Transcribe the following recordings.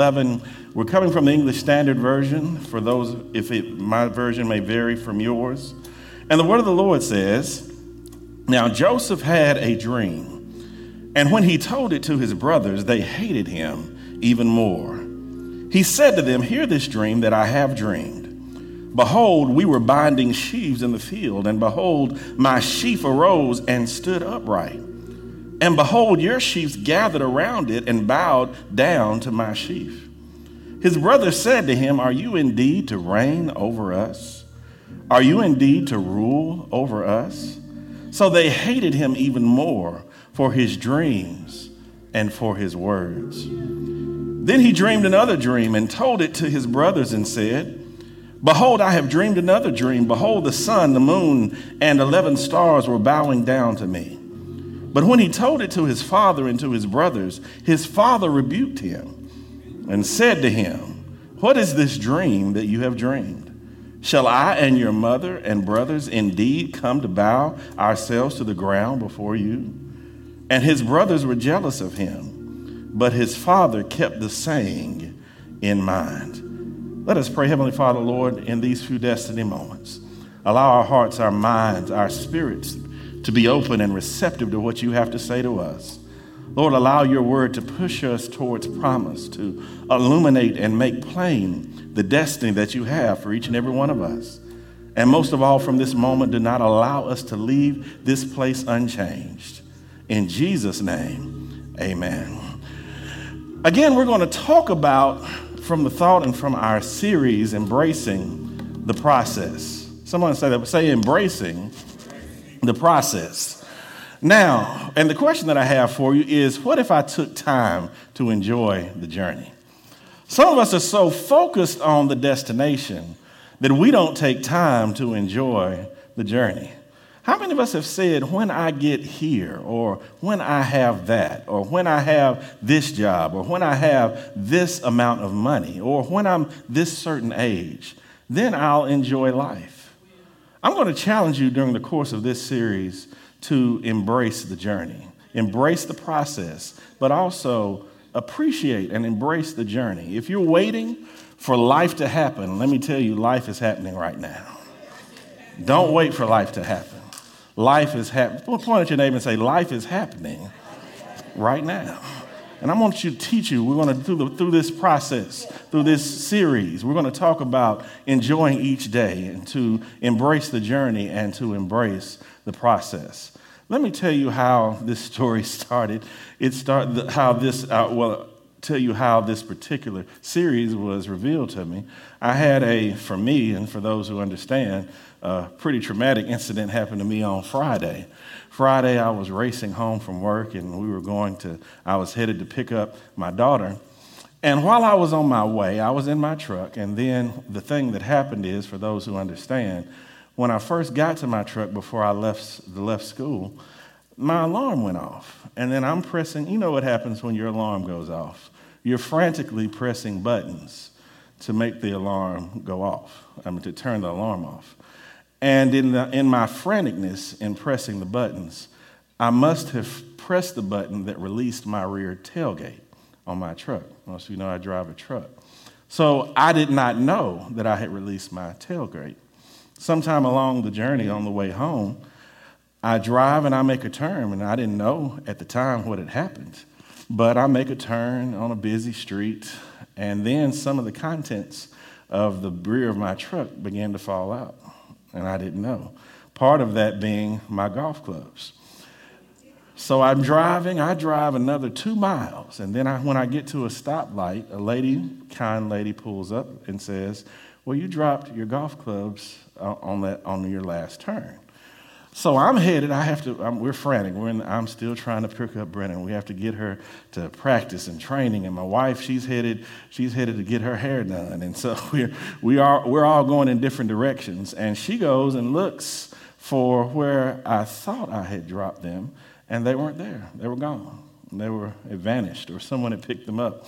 through 11. We're coming from the English Standard Version, for those, if it, my version may vary from yours. And the word of the Lord says Now Joseph had a dream, and when he told it to his brothers, they hated him even more. He said to them, Hear this dream that I have dreamed. Behold, we were binding sheaves in the field, and behold, my sheaf arose and stood upright. And behold, your sheaves gathered around it and bowed down to my sheaf. His brother said to him, Are you indeed to reign over us? Are you indeed to rule over us? So they hated him even more for his dreams and for his words. Then he dreamed another dream and told it to his brothers and said, Behold, I have dreamed another dream. Behold, the sun, the moon, and eleven stars were bowing down to me. But when he told it to his father and to his brothers, his father rebuked him and said to him, What is this dream that you have dreamed? Shall I and your mother and brothers indeed come to bow ourselves to the ground before you? And his brothers were jealous of him, but his father kept the saying in mind. Let us pray, Heavenly Father, Lord, in these few destiny moments. Allow our hearts, our minds, our spirits to be open and receptive to what you have to say to us. Lord, allow your word to push us towards promise, to illuminate and make plain the destiny that you have for each and every one of us. And most of all, from this moment, do not allow us to leave this place unchanged. In Jesus' name, amen. Again, we're going to talk about from the thought and from our series, Embracing the Process. Someone say that, say embracing the process. Now, and the question that I have for you is what if I took time to enjoy the journey? Some of us are so focused on the destination that we don't take time to enjoy the journey. How many of us have said, when I get here, or when I have that, or when I have this job, or when I have this amount of money, or when I'm this certain age, then I'll enjoy life? I'm going to challenge you during the course of this series to embrace the journey, embrace the process, but also appreciate and embrace the journey. If you're waiting for life to happen, let me tell you, life is happening right now. Don't wait for life to happen. Life is happening. Point at your neighbor and say, Life is happening right now. And I want you to teach you, we're going to, the, through this process, through this series, we're going to talk about enjoying each day and to embrace the journey and to embrace the process. Let me tell you how this story started. It started, how this, uh, well, tell you how this particular series was revealed to me. I had a, for me, and for those who understand, a pretty traumatic incident happened to me on Friday. Friday, I was racing home from work and we were going to, I was headed to pick up my daughter. And while I was on my way, I was in my truck. And then the thing that happened is, for those who understand, when I first got to my truck before I left, left school, my alarm went off. And then I'm pressing, you know what happens when your alarm goes off? You're frantically pressing buttons to make the alarm go off, I mean, to turn the alarm off. And in, the, in my franticness in pressing the buttons, I must have pressed the button that released my rear tailgate on my truck. Most of you know I drive a truck. So I did not know that I had released my tailgate. Sometime along the journey on the way home, I drive and I make a turn, and I didn't know at the time what had happened. But I make a turn on a busy street, and then some of the contents of the rear of my truck began to fall out and I didn't know. Part of that being my golf clubs. So I'm driving, I drive another two miles, and then I, when I get to a stoplight, a lady, kind lady, pulls up and says, Well, you dropped your golf clubs uh, on, that, on your last turn. So I'm headed. I have to. I'm, we're frantic. We're in, I'm still trying to pick up Brennan. We have to get her to practice and training. And my wife, she's headed. She's headed to get her hair done. And so we're we are we're all going in different directions. And she goes and looks for where I thought I had dropped them, and they weren't there. They were gone. They were vanished, or someone had picked them up.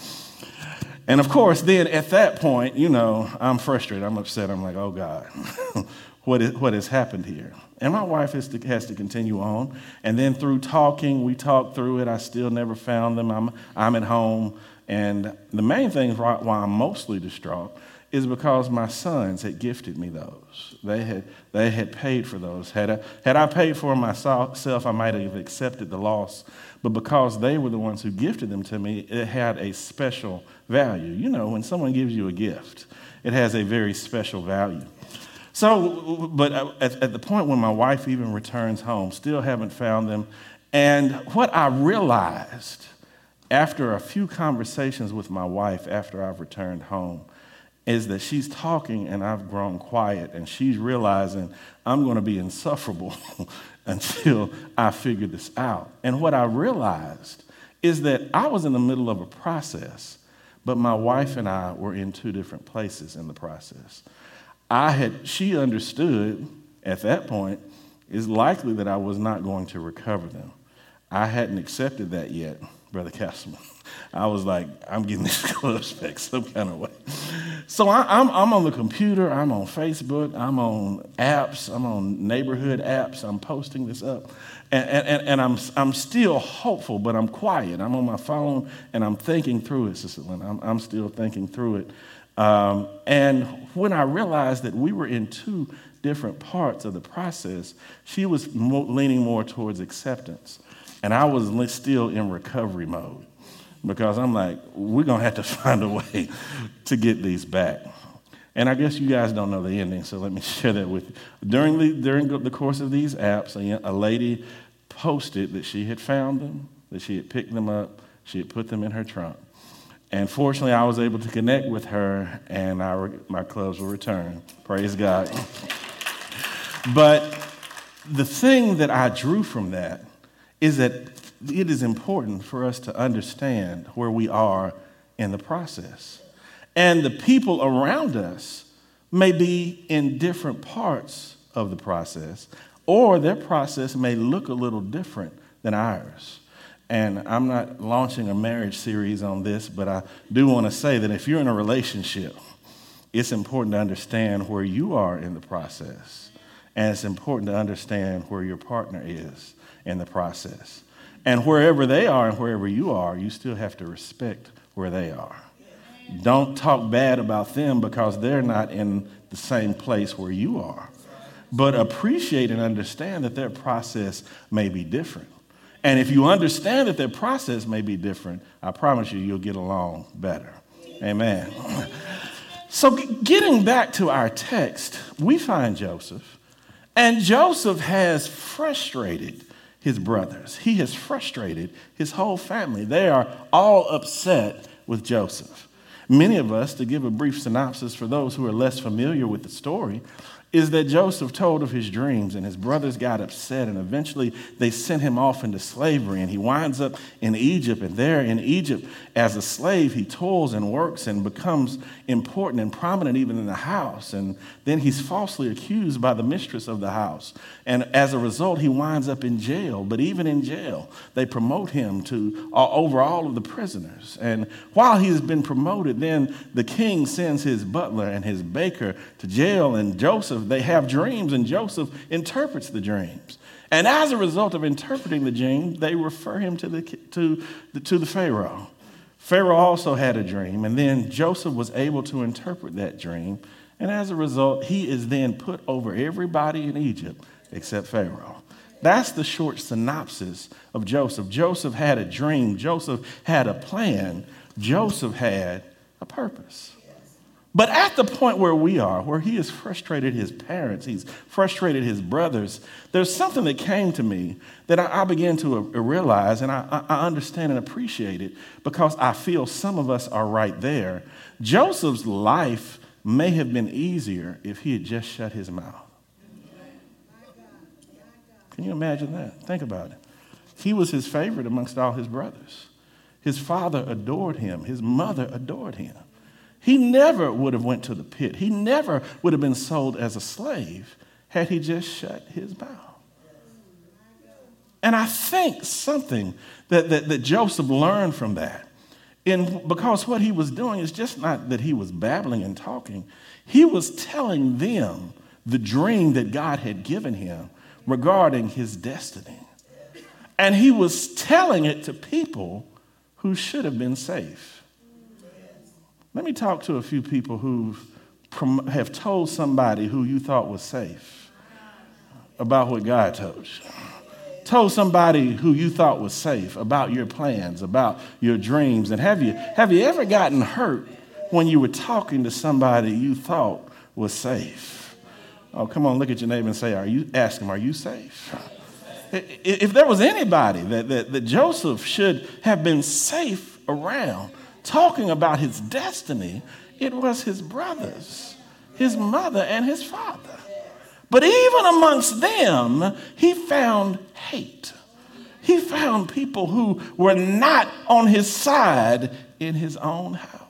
And of course, then at that point, you know, I'm frustrated. I'm upset. I'm like, oh God, what, is, what has happened here? And my wife has to, has to continue on. And then through talking, we talked through it. I still never found them. I'm, I'm at home And the main thing why I'm mostly distraught is because my sons had gifted me those. They had, they had paid for those. Had I, had I paid for them myself, I might have accepted the loss. But because they were the ones who gifted them to me, it had a special value. You know, when someone gives you a gift, it has a very special value. So, but uh, at, at the point when my wife even returns home, still haven't found them. And what I realized after a few conversations with my wife after I've returned home is that she's talking and I've grown quiet, and she's realizing I'm going to be insufferable until I figure this out. And what I realized is that I was in the middle of a process, but my wife and I were in two different places in the process. I had, she understood at that point, it's likely that I was not going to recover them. I hadn't accepted that yet, Brother Castleman. I was like, I'm getting this clothes back some kind of way. So I, am on the computer, I'm on Facebook, I'm on apps, I'm on neighborhood apps, I'm posting this up. And, and, and I'm, I'm still hopeful, but I'm quiet. I'm on my phone and I'm thinking through it, Sister Lynn. I'm, I'm still thinking through it. Um, and when I realized that we were in two different parts of the process, she was mo- leaning more towards acceptance. And I was still in recovery mode because I'm like, we're going to have to find a way to get these back. And I guess you guys don't know the ending, so let me share that with you. During the, during the course of these apps, a, a lady posted that she had found them, that she had picked them up, she had put them in her trunk. And fortunately, I was able to connect with her, and our, my clubs were returned. Praise God. But the thing that I drew from that is that it is important for us to understand where we are in the process. And the people around us may be in different parts of the process, or their process may look a little different than ours. And I'm not launching a marriage series on this, but I do want to say that if you're in a relationship, it's important to understand where you are in the process. And it's important to understand where your partner is in the process. And wherever they are and wherever you are, you still have to respect where they are. Don't talk bad about them because they're not in the same place where you are. But appreciate and understand that their process may be different. And if you understand that their process may be different, I promise you, you'll get along better. Amen. So, getting back to our text, we find Joseph, and Joseph has frustrated his brothers. He has frustrated his whole family. They are all upset with Joseph. Many of us, to give a brief synopsis for those who are less familiar with the story, is that Joseph told of his dreams and his brothers got upset and eventually they sent him off into slavery and he winds up in Egypt and there in Egypt as a slave he toils and works and becomes important and prominent even in the house and then he's falsely accused by the mistress of the house and as a result he winds up in jail. But even in jail they promote him to uh, over all of the prisoners and while he has been promoted then the king sends his butler and his baker to jail and Joseph Joseph, they have dreams, and Joseph interprets the dreams. And as a result of interpreting the dream, they refer him to the, to, the, to the Pharaoh. Pharaoh also had a dream, and then Joseph was able to interpret that dream. And as a result, he is then put over everybody in Egypt except Pharaoh. That's the short synopsis of Joseph. Joseph had a dream, Joseph had a plan, Joseph had a purpose. But at the point where we are, where he has frustrated his parents, he's frustrated his brothers, there's something that came to me that I, I began to uh, uh, realize, and I, I understand and appreciate it because I feel some of us are right there. Joseph's life may have been easier if he had just shut his mouth. Can you imagine that? Think about it. He was his favorite amongst all his brothers. His father adored him, his mother adored him. He never would have went to the pit. He never would have been sold as a slave had he just shut his mouth. And I think something that, that, that Joseph learned from that, in, because what he was doing is just not that he was babbling and talking, he was telling them the dream that God had given him regarding his destiny. And he was telling it to people who should have been safe. Let me talk to a few people who have told somebody who you thought was safe about what God told you. Told somebody who you thought was safe about your plans, about your dreams. And have you, have you ever gotten hurt when you were talking to somebody you thought was safe? Oh, come on, look at your neighbor and say, Are you ask him, are you safe? If there was anybody that, that, that Joseph should have been safe around, talking about his destiny, it was his brothers, his mother, and his father. But even amongst them, he found hate. He found people who were not on his side in his own house.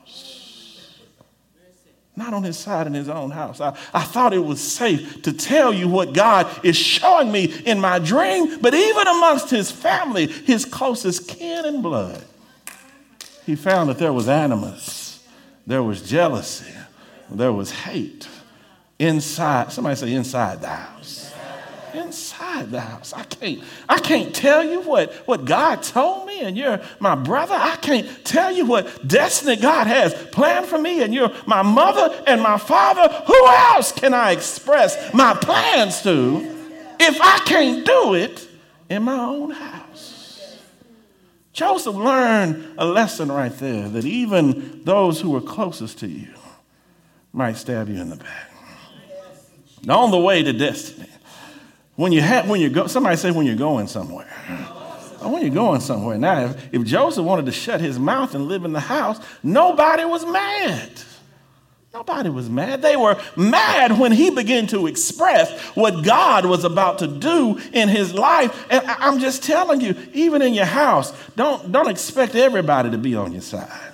Not on his side in his own house. I, I thought it was safe to tell you what God is showing me in my dream, but even amongst his family, his closest kin and blood, he found that there was animus, there was jealousy, there was hate inside. Somebody say inside the house. Inside the house. I can't, I can't tell you what, what God told me, and you're my brother. I can't tell you what destiny God has planned for me, and you're my mother and my father. Who else can I express my plans to if I can't do it in my own house? Joseph learned a lesson right there that even those who were closest to you might stab you in the back. On the way to destiny. When you have, when you go, somebody say when you're going somewhere. Oh, when you're going somewhere. Now, if, if Joseph wanted to shut his mouth and live in the house, nobody was mad. Nobody was mad. They were mad when he began to express what God was about to do in his life. And I'm just telling you, even in your house, don't, don't expect everybody to be on your side.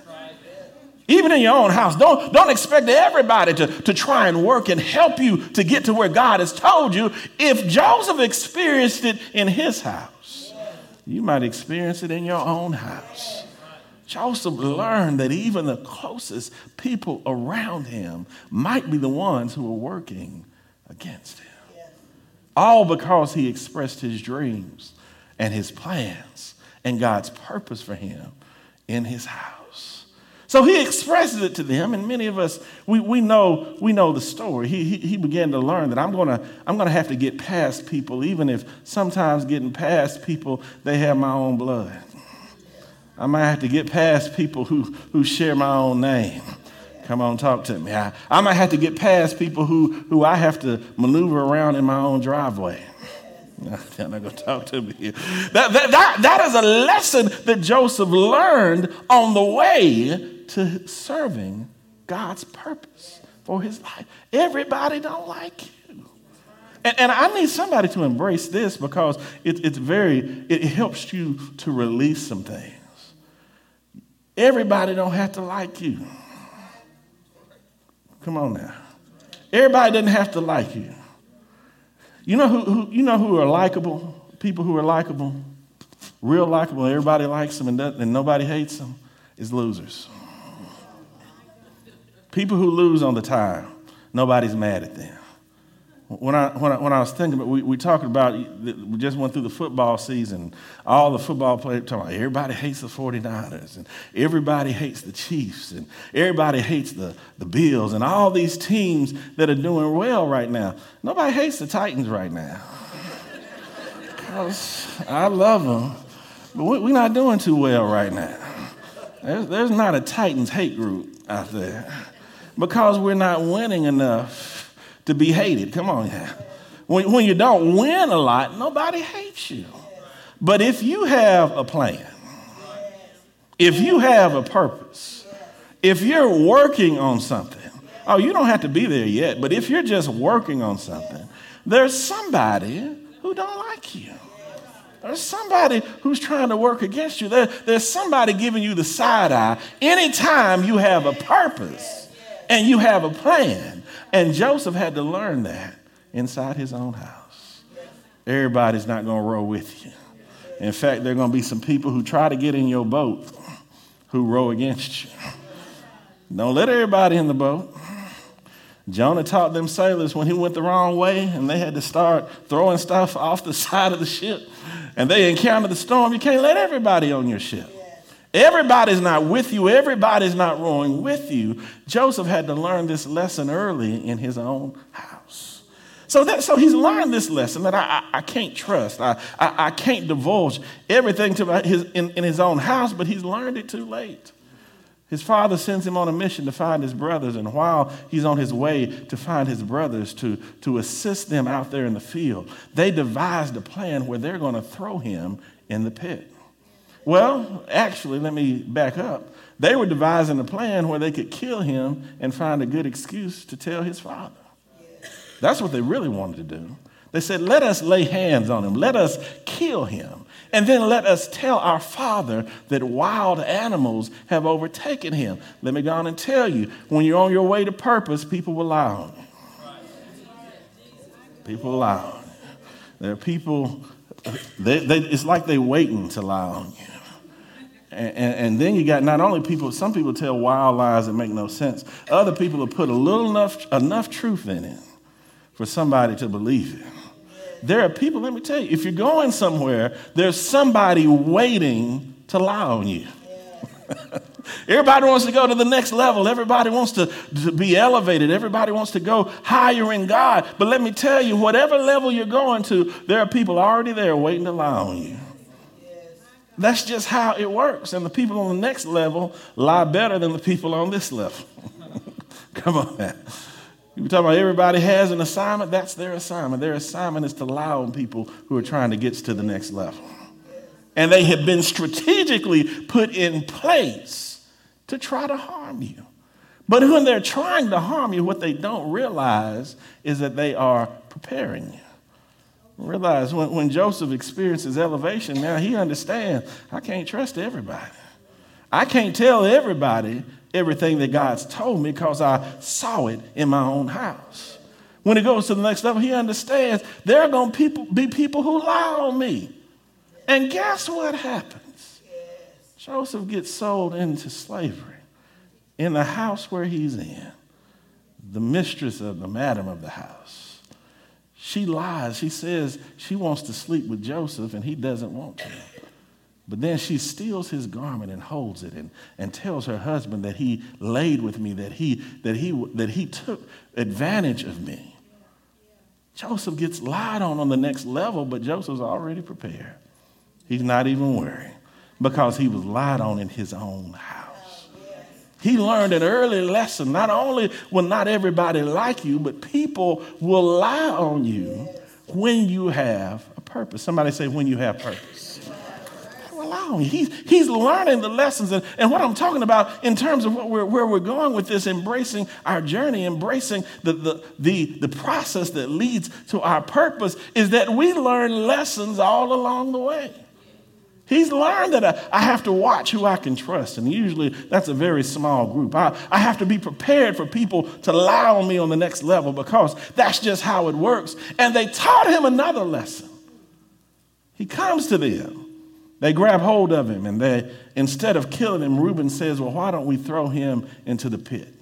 Even in your own house, don't, don't expect everybody to, to try and work and help you to get to where God has told you. If Joseph experienced it in his house, you might experience it in your own house. Joseph learned that even the closest people around him might be the ones who were working against him. All because he expressed his dreams and his plans and God's purpose for him in his house. So he expresses it to them, and many of us, we, we, know, we know the story. He, he, he began to learn that I'm going to I'm gonna have to get past people, even if sometimes getting past people, they have my own blood. I might have to get past people who, who share my own name. Come on, talk to me. I, I might have to get past people who, who I have to maneuver around in my own driveway. They're not going to talk to me. That, that, that, that is a lesson that Joseph learned on the way to serving God's purpose for his life. Everybody don't like you. And, and I need somebody to embrace this because it, it's very, it helps you to release some things. Everybody don't have to like you. Come on now. Everybody doesn't have to like you. You know who, who you know who are likable? People who are likable, real likable, everybody likes them and, and nobody hates them, is losers. People who lose on the time, nobody's mad at them. When I, when I, when I was thinking about we, we talked about, we just went through the football season. All the football players talking about everybody hates the 49ers, and everybody hates the Chiefs, and everybody hates the, the Bills, and all these teams that are doing well right now. Nobody hates the Titans right now. I love them, but we're not doing too well right now. There's, there's not a Titans hate group out there because we're not winning enough to be hated. Come on yeah. When, when you don't win a lot, nobody hates you. But if you have a plan, if you have a purpose, if you're working on something, oh, you don't have to be there yet, but if you're just working on something, there's somebody who don't like you. There's somebody who's trying to work against you. There, there's somebody giving you the side eye anytime you have a purpose and you have a plan and Joseph had to learn that inside his own house. Everybody's not going to row with you. In fact, there are going to be some people who try to get in your boat who row against you. Don't let everybody in the boat. Jonah taught them sailors when he went the wrong way and they had to start throwing stuff off the side of the ship and they encountered the storm. You can't let everybody on your ship. Everybody's not with you, everybody's not rowing with you. Joseph had to learn this lesson early in his own house. So, that, so he's learned this lesson that I, I, I can't trust. I, I, I, can't divulge everything to his, in, in his own house, but he's learned it too late. His father sends him on a mission to find his brothers, and while he's on his way to find his brothers to, to assist them out there in the field, they devised a plan where they're going to throw him in the pit. Well, actually, let me back up. They were devising a plan where they could kill him and find a good excuse to tell his father. That's what they really wanted to do. They said, Let us lay hands on him, let us kill him, and then let us tell our father that wild animals have overtaken him. Let me go on and tell you when you're on your way to purpose, people will lie on you. People lie on you. There are people, they, they, it's like they're waiting to lie on you. And, and, then you got not only people, some people tell wild lies that make no sense. Other people have put a little enough, enough truth in it for somebody to believe it. There are people, let me tell you, if you're going somewhere, there's somebody waiting to lie on you. Everybody wants to go to the next level. Everybody wants to, to, be elevated. Everybody wants to go higher in God. But let me tell you, whatever level you're going to, there are people already there waiting to lie on you. That's just how it works. And the people on the next level lie better than the people on this level. Come on, man. You talk about everybody has an assignment, that's their assignment. Their assignment is to lie on people who are trying to get to the next level. And they have been strategically put in place to try to harm you. But when they're trying to harm you, what they don't realize is that they are preparing you. Realize when, when Joseph experiences elevation, now he understands I can't trust everybody. I can't tell everybody everything that God's told me because I saw it in my own house. When he goes to the next level, he understands there are going to be people who lie on me. And guess what happens? Joseph gets sold into slavery in the house where he's in. The mistress of the madam of the house she lies. She says she wants to sleep with Joseph and he doesn't want to. But then she steals his garment and holds it and, and tells her husband that he laid with me, that he, that, he, that he took advantage of me. Joseph gets lied on on the next level, but Joseph's already prepared. He's not even worried because he was lied on in his own house. He learned an early lesson. Not only will not everybody like you, but people will lie on you when you have a purpose. Somebody say, when you have purpose. Allow He's, he's learning the lessons. And, and what I'm talking about in terms of we're, where we're going with this, embracing our journey, embracing the, the, the, the process that leads to our purpose, is that we learn lessons all along the way. He's learned that I, I, have to watch who I can trust. And usually that's a very small group. I, I have to be prepared for people to lie on me on the next level because that's just how it works. And they taught him another lesson. He comes to them. They grab hold of him and they, instead of killing him, Reuben says, Well, why don't we throw him into the pit?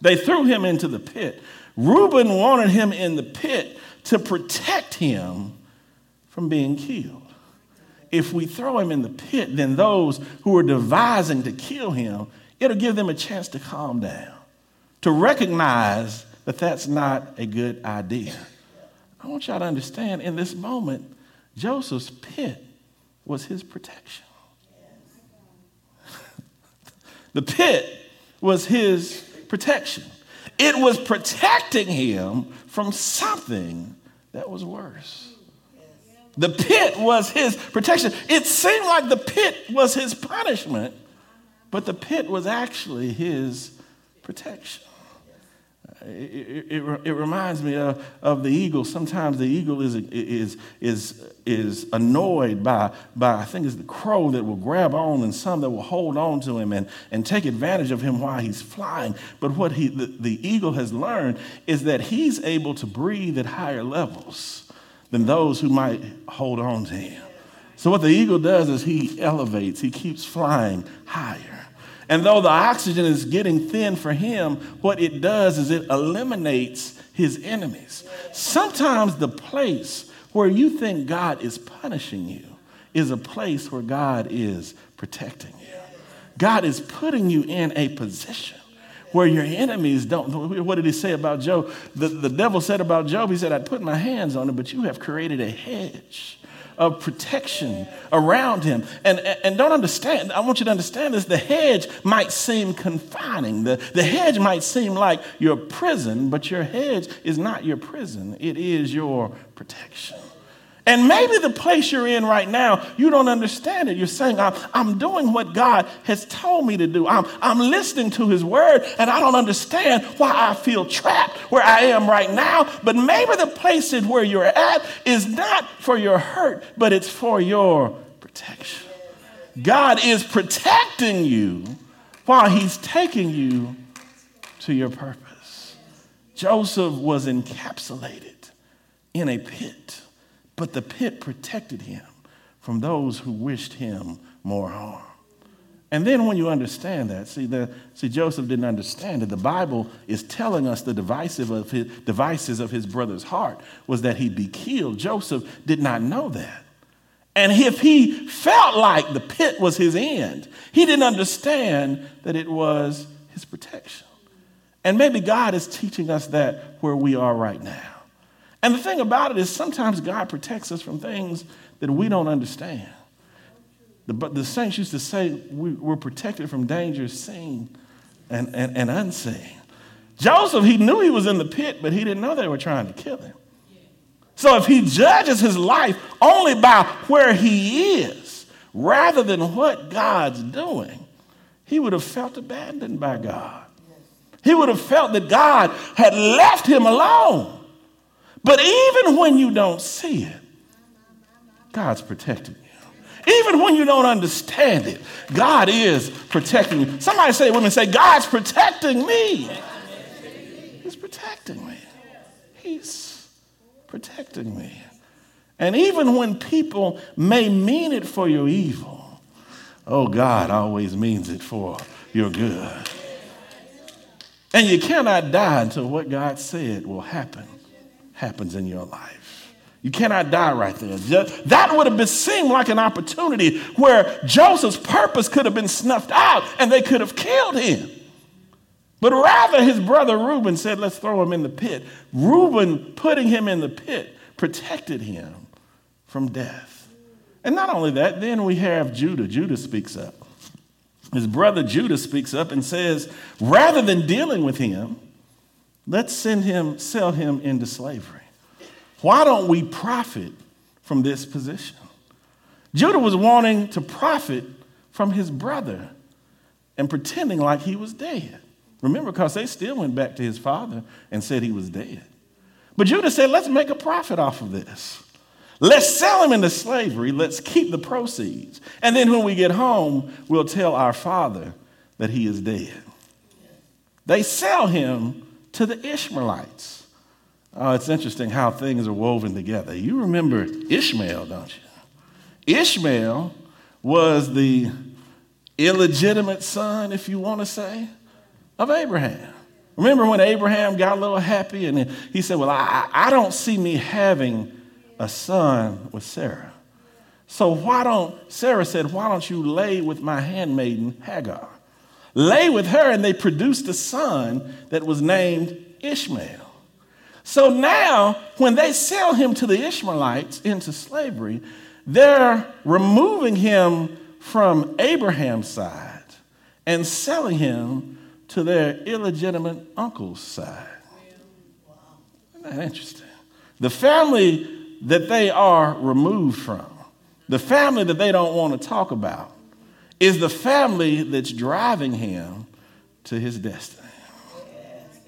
They threw him into the pit. Reuben wanted him in the pit to protect him from being killed if we throw him in the pit, then those who are devising to kill him, it'll give them a chance to calm down, to recognize that that's not a good idea. I want y'all to understand in this moment, Joseph's pit was his protection. the pit was his protection. It was protecting him from something that was worse. The pit was his protection. It seemed like the pit was his punishment, but the pit was actually his protection. It, it, it, reminds me of, of the eagle. Sometimes the eagle is, is, is, is annoyed by, by, I think it's the crow that will grab on and some that will hold on to him and, and take advantage of him while he's flying. But what he, the, the eagle has learned is that he's able to breathe at higher levels than those who might hold on to him. So, what the eagle does is he elevates, he keeps flying higher. And though the oxygen is getting thin for him, what it does is it eliminates his enemies. Sometimes the place where you think God is punishing you is a place where God is protecting you. God is putting you in a position where your enemies don't. What did he say about Job? The, the devil said about Job, he said, I'd put my hands on him, but you have created a hedge of protection around him. And, and don't understand, I want you to understand this the hedge might seem confining. The, the hedge might seem like your prison, but your hedge is not your prison, it is your protection. And maybe the place you're in right now, you don't understand it. You're saying, I'm, I'm doing what God has told me to do. I'm, I'm listening to His word, and I don't understand why I feel trapped where I am right now. But maybe the place where you're at is not for your hurt, but it's for your protection. God is protecting you while He's taking you to your purpose. Joseph was encapsulated in a pit but the pit protected him from those who wished him more harm. And then when you understand that, see, the, see, Joseph didn't understand it. The Bible is telling us the divisive of his, devices of his brother's heart was that he'd be killed. Joseph did not know that. And if he felt like the pit was his end, he didn't understand that it was his protection. And maybe God is teaching us that where we are right now. And the thing about it is, sometimes God protects us from things that we don't understand. The, the saints used to say we, are protected from dangers seen and, and, and unseen. Joseph, he knew he was in the pit, but he didn't know they were trying to kill him. So if he judges his life only by where he is, rather than what God's doing, he would have felt abandoned by God. He would have felt that God had left him alone. But even when you don't see it, God's protecting you. Even when you don't understand it, God is protecting you. Somebody say, women say, God's protecting me. He's protecting me. He's protecting me. And even when people may mean it for your evil, oh, God always means it for your good. And you cannot die until what God said will happen happens in your life. You cannot die right there. That would have been, seemed like an opportunity where Joseph's purpose could have been snuffed out and they could have killed him. But rather, his brother Reuben said, Let's throw him in the pit. Reuben, putting him in the pit, protected him from death. And not only that, then we have Judah. Judah speaks up. His brother Judah speaks up and says, Rather than dealing with him, Let's send him, sell him into slavery. Why don't we profit from this position? Judah was wanting to profit from his brother and pretending like he was dead. Remember, because they still went back to his father and said he was dead. But Judah said, let's make a profit off of this. Let's sell him into slavery. Let's keep the proceeds. And then when we get home, we'll tell our father that he is dead. They sell him to the Ishmaelites. Oh, it's interesting how things are woven together. You remember Ishmael, don't you? Ishmael was the illegitimate son, if you want to say, of Abraham. Remember when Abraham got a little happy and he said, Well, I, I don't see me having a son with Sarah. So why don't, Sarah said, Why don't you lay with my handmaiden Hagar? Lay with her, and they produced a son that was named Ishmael. So now, when they sell him to the Ishmaelites into slavery, they're removing him from Abraham's side and selling him to their illegitimate uncle's side. Isn't that interesting? The family that they are removed from, the family that they don't want to talk about, is the family that's driving him to his destiny.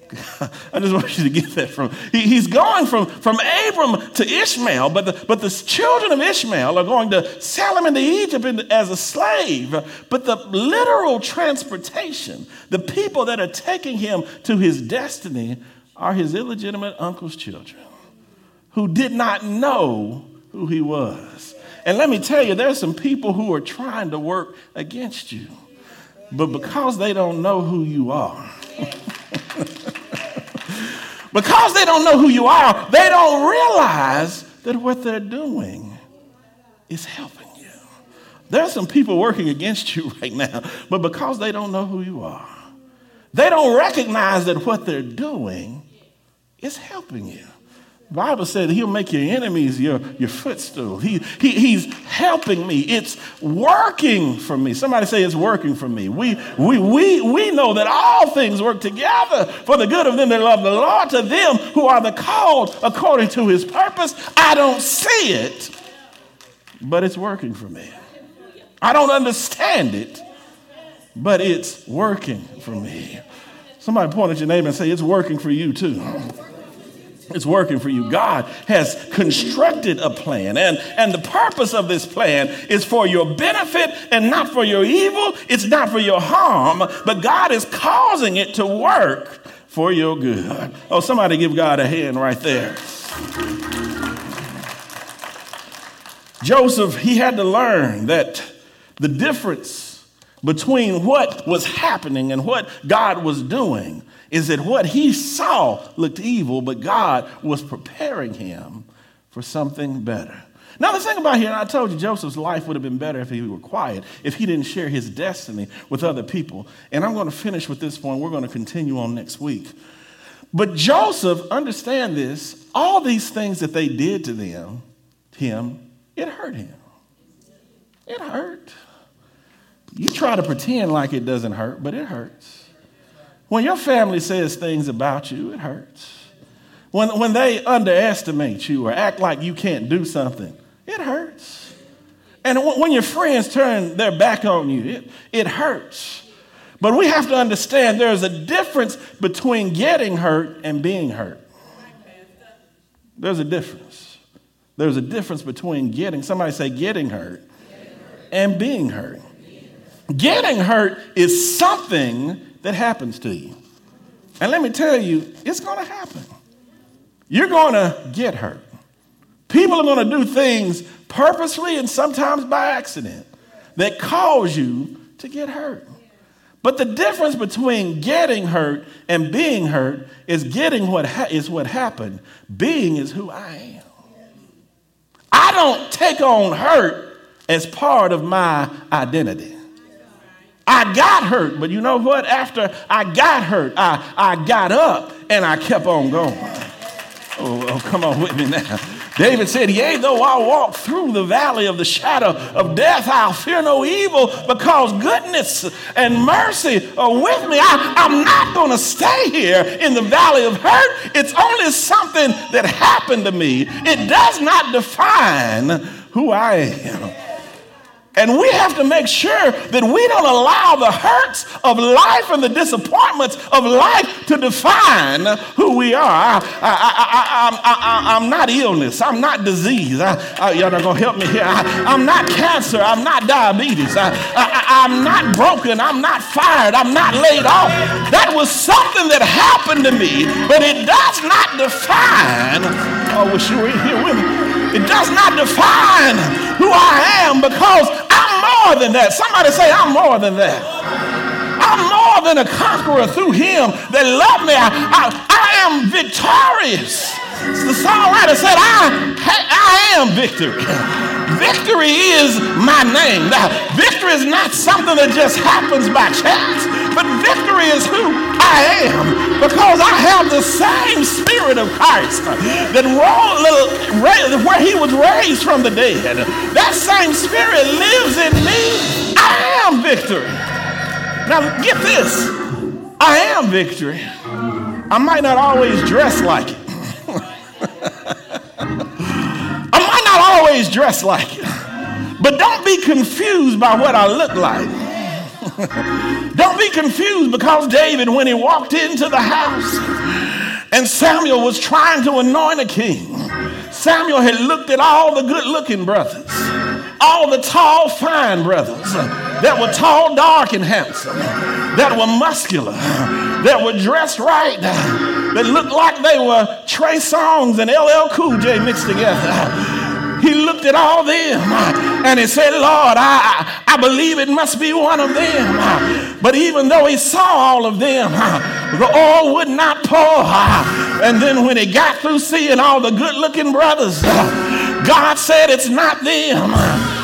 I just want you to get that from. He, he's going from, from Abram to Ishmael, but the, but the children of Ishmael are going to sell him into Egypt as a slave. But the literal transportation, the people that are taking him to his destiny, are his illegitimate uncle's children who did not know who he was. And let me tell you, there's some people who are trying to work against you. But because they don't know who you are, because they don't know who you are, they don't realize that what they're doing is helping you. There are some people working against you right now, but because they don't know who you are, they don't recognize that what they're doing is helping you. Bible said he'll make your enemies your, your footstool. He, he, he's helping me. It's working for me. Somebody say it's working for me. We, we, we, we know that all things work together for the good of them that love the Lord, to them who are the called according to his purpose. I don't see it, but it's working for me. I don't understand it, but it's working for me. Somebody point at your neighbor and say, It's working for you too. It's working for you. God has constructed a plan, and, and the purpose of this plan is for your benefit and not for your evil. It's not for your harm, but God is causing it to work for your good. Oh, somebody give God a hand right there. Joseph, he had to learn that the difference between what was happening and what God was doing is that what he saw looked evil, but God was preparing him for something better. Now, the thing about here, I told you Joseph's life would have been better if he were quiet, if he didn't share his destiny with other people. And I'm going to finish with this point. We're going to continue on next week. But Joseph, understand this, all these things that they did to them, him, it hurt him. It hurt. You try to pretend like it doesn't hurt, but it hurts. When your family says things about you, it hurts. When, when they underestimate you or act like you can't do something, it hurts. And when your friends turn their back on you, it, it hurts. But we have to understand there's a difference between getting hurt and being hurt. There's a difference. There's a difference between getting, somebody say getting hurt, and being hurt. Getting hurt is something that happens to you. And let me tell you, it's going to happen. You're going to get hurt. People are going to do things purposely and sometimes by accident that cause you to get hurt. But the difference between getting hurt and being hurt is getting what ha- is what happened. Being is who I am. I don't take on hurt as part of my identity. I got hurt, but you know what? After I got hurt, I, I got up and I kept on going. Oh, oh, come on with me now. David said, Yea, though I walk through the valley of the shadow of death, I'll fear no evil because goodness and mercy are with me. I, I'm not going to stay here in the valley of hurt. It's only something that happened to me, it does not define who I am. And we have to make sure that we don't allow the hurts of life and the disappointments of life to define who we are. I, am not illness. I'm not disease. I, y'all not going to help me here. I, am not cancer. I'm not diabetes. I, am not broken. I'm not fired. I'm not laid off. That was something that happened to me, but it does not define. Oh, wish you were here with me. It does not define who I am because I'm more than that. Somebody say, I'm more than that. I'm more than a conqueror through him that loved me. I, I, I am victorious. The songwriter said, I, I am victory. Victory is my name. Now, victory is not something that just happens by chance, but victory is who I am because I have the same spirit of Christ that where he was raised from the dead. That same spirit lives in me. I am victory. Now get this. I am victory. I might not always dress like it. I might not always dress like it. But don't be confused by what I look like. Don't be confused because David, when he walked into the house and Samuel was trying to anoint a king, Samuel had looked at all the good looking brothers, all the tall, fine brothers that were tall, dark, and handsome, that were muscular, that were dressed right, that looked like they were Trey Songz and LL Cool J mixed together. He looked at all them and he said, Lord, I, I believe it must be one of them. But even though he saw all of them, the oil would not pour. And then when he got through seeing all the good looking brothers, God said, It's not them.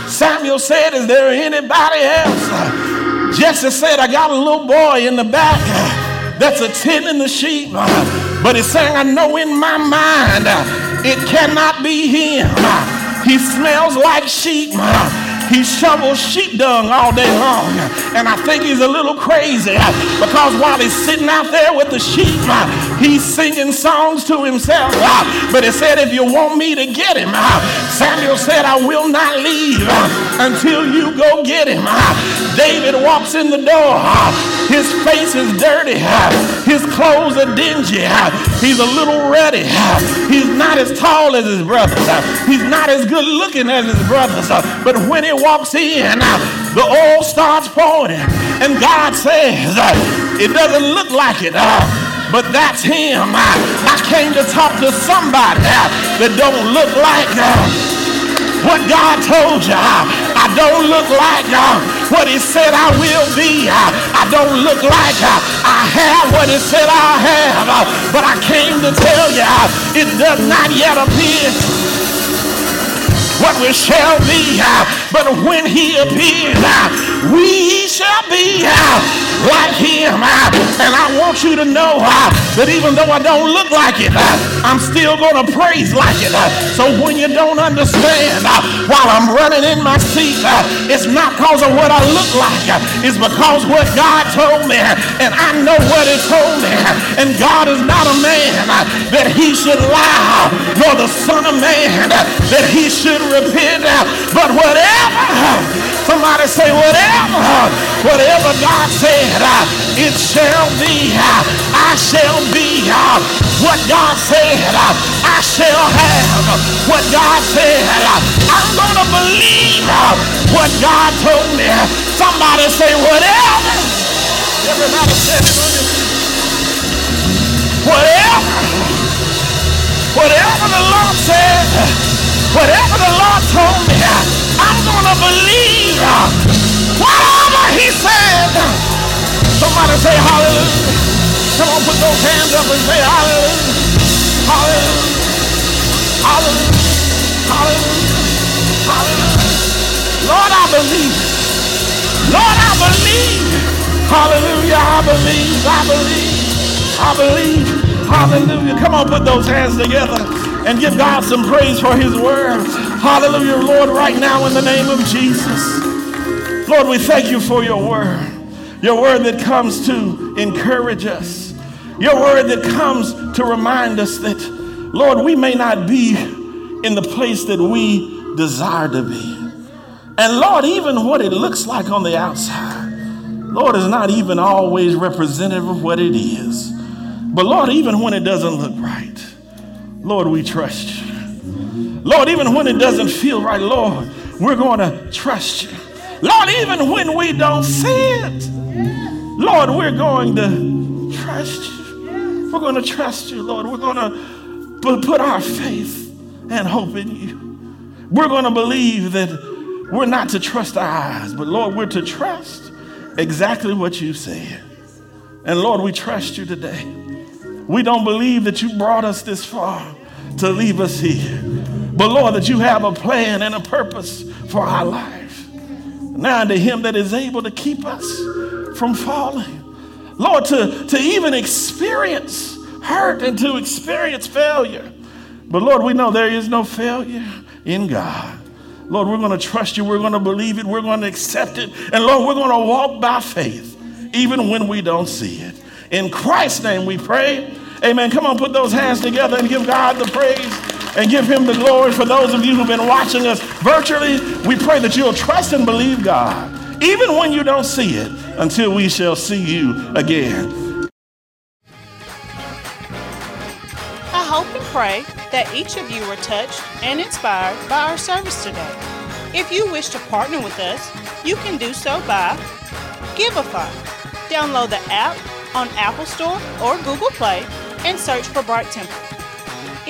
Samuel said, Is there anybody else? Jesse said, I got a little boy in the back that's attending the sheep. But he's saying, I know in my mind it cannot be him. He smells like sheep. He shovels sheep dung all day long. And I think he's a little crazy uh, because while he's sitting out there with the sheep, uh, he's singing songs to himself. Uh, but he said, If you want me to get him, Samuel said, I will not leave until you go get him. David walks in the door. His face is dirty. His clothes are dingy. He's a little ruddy. He's not as tall as his brothers. He's not as good looking as his brothers. But when he walks in, the oil starts pouring. And God says, It doesn't look like it but that's him. I came to talk to somebody that don't look like what God told you. I don't look like what he said I will be. I don't look like I have what he said I have. But I came to tell you it does not yet appear what we shall be. Uh, but when he appears, uh, we shall be uh, like him. Uh, and I want you to know uh, that even though I don't look like it, I'm still going to praise like it. So when you don't understand while I'm running in my seat, it's not because of what I look like. It's because what God told me. And I know what he told me. And God is not a man that he should lie, nor the son of man that he should repent. But whatever Somebody say, whatever, whatever God said, uh, it shall be. Uh, I shall be uh, what God said. I shall have what God said. I'm going to believe what God told me. Somebody say, whatever. Everybody say. Whatever. Whatever the Lord said, whatever the Lord told me, To believe whatever he said. Somebody say hallelujah. Come on, put those hands up and say hallelujah. Hallelujah. Hallelujah. Hallelujah. Hallelujah. Lord, I believe. Lord, I believe. Hallelujah. I believe. I believe. I believe. Hallelujah. Come on, put those hands together and give God some praise for his word. Hallelujah, Lord, right now in the name of Jesus. Lord, we thank you for your word. Your word that comes to encourage us. Your word that comes to remind us that, Lord, we may not be in the place that we desire to be. And Lord, even what it looks like on the outside, Lord, is not even always representative of what it is. But Lord, even when it doesn't look right, Lord, we trust you. Lord, even when it doesn't feel right, Lord, we're going to trust you. Lord, even when we don't see it, Lord, we're going to trust you. We're going to trust you, Lord. We're going to put our faith and hope in you. We're going to believe that we're not to trust our eyes, but Lord, we're to trust exactly what you said. And Lord, we trust you today. We don't believe that you brought us this far to leave us here. But Lord, that you have a plan and a purpose for our life. Now to him that is able to keep us from falling. Lord, to, to even experience hurt and to experience failure. But Lord, we know there is no failure in God. Lord, we're going to trust you. We're going to believe it. We're going to accept it. And Lord, we're going to walk by faith, even when we don't see it. In Christ's name we pray. Amen. Come on, put those hands together and give God the praise and give him the glory. For those of you who've been watching us virtually, we pray that you'll trust and believe God, even when you don't see it, until we shall see you again. I hope and pray that each of you were touched and inspired by our service today. If you wish to partner with us, you can do so by Givelify. Download the app on Apple Store or Google Play and search for Bright Temple.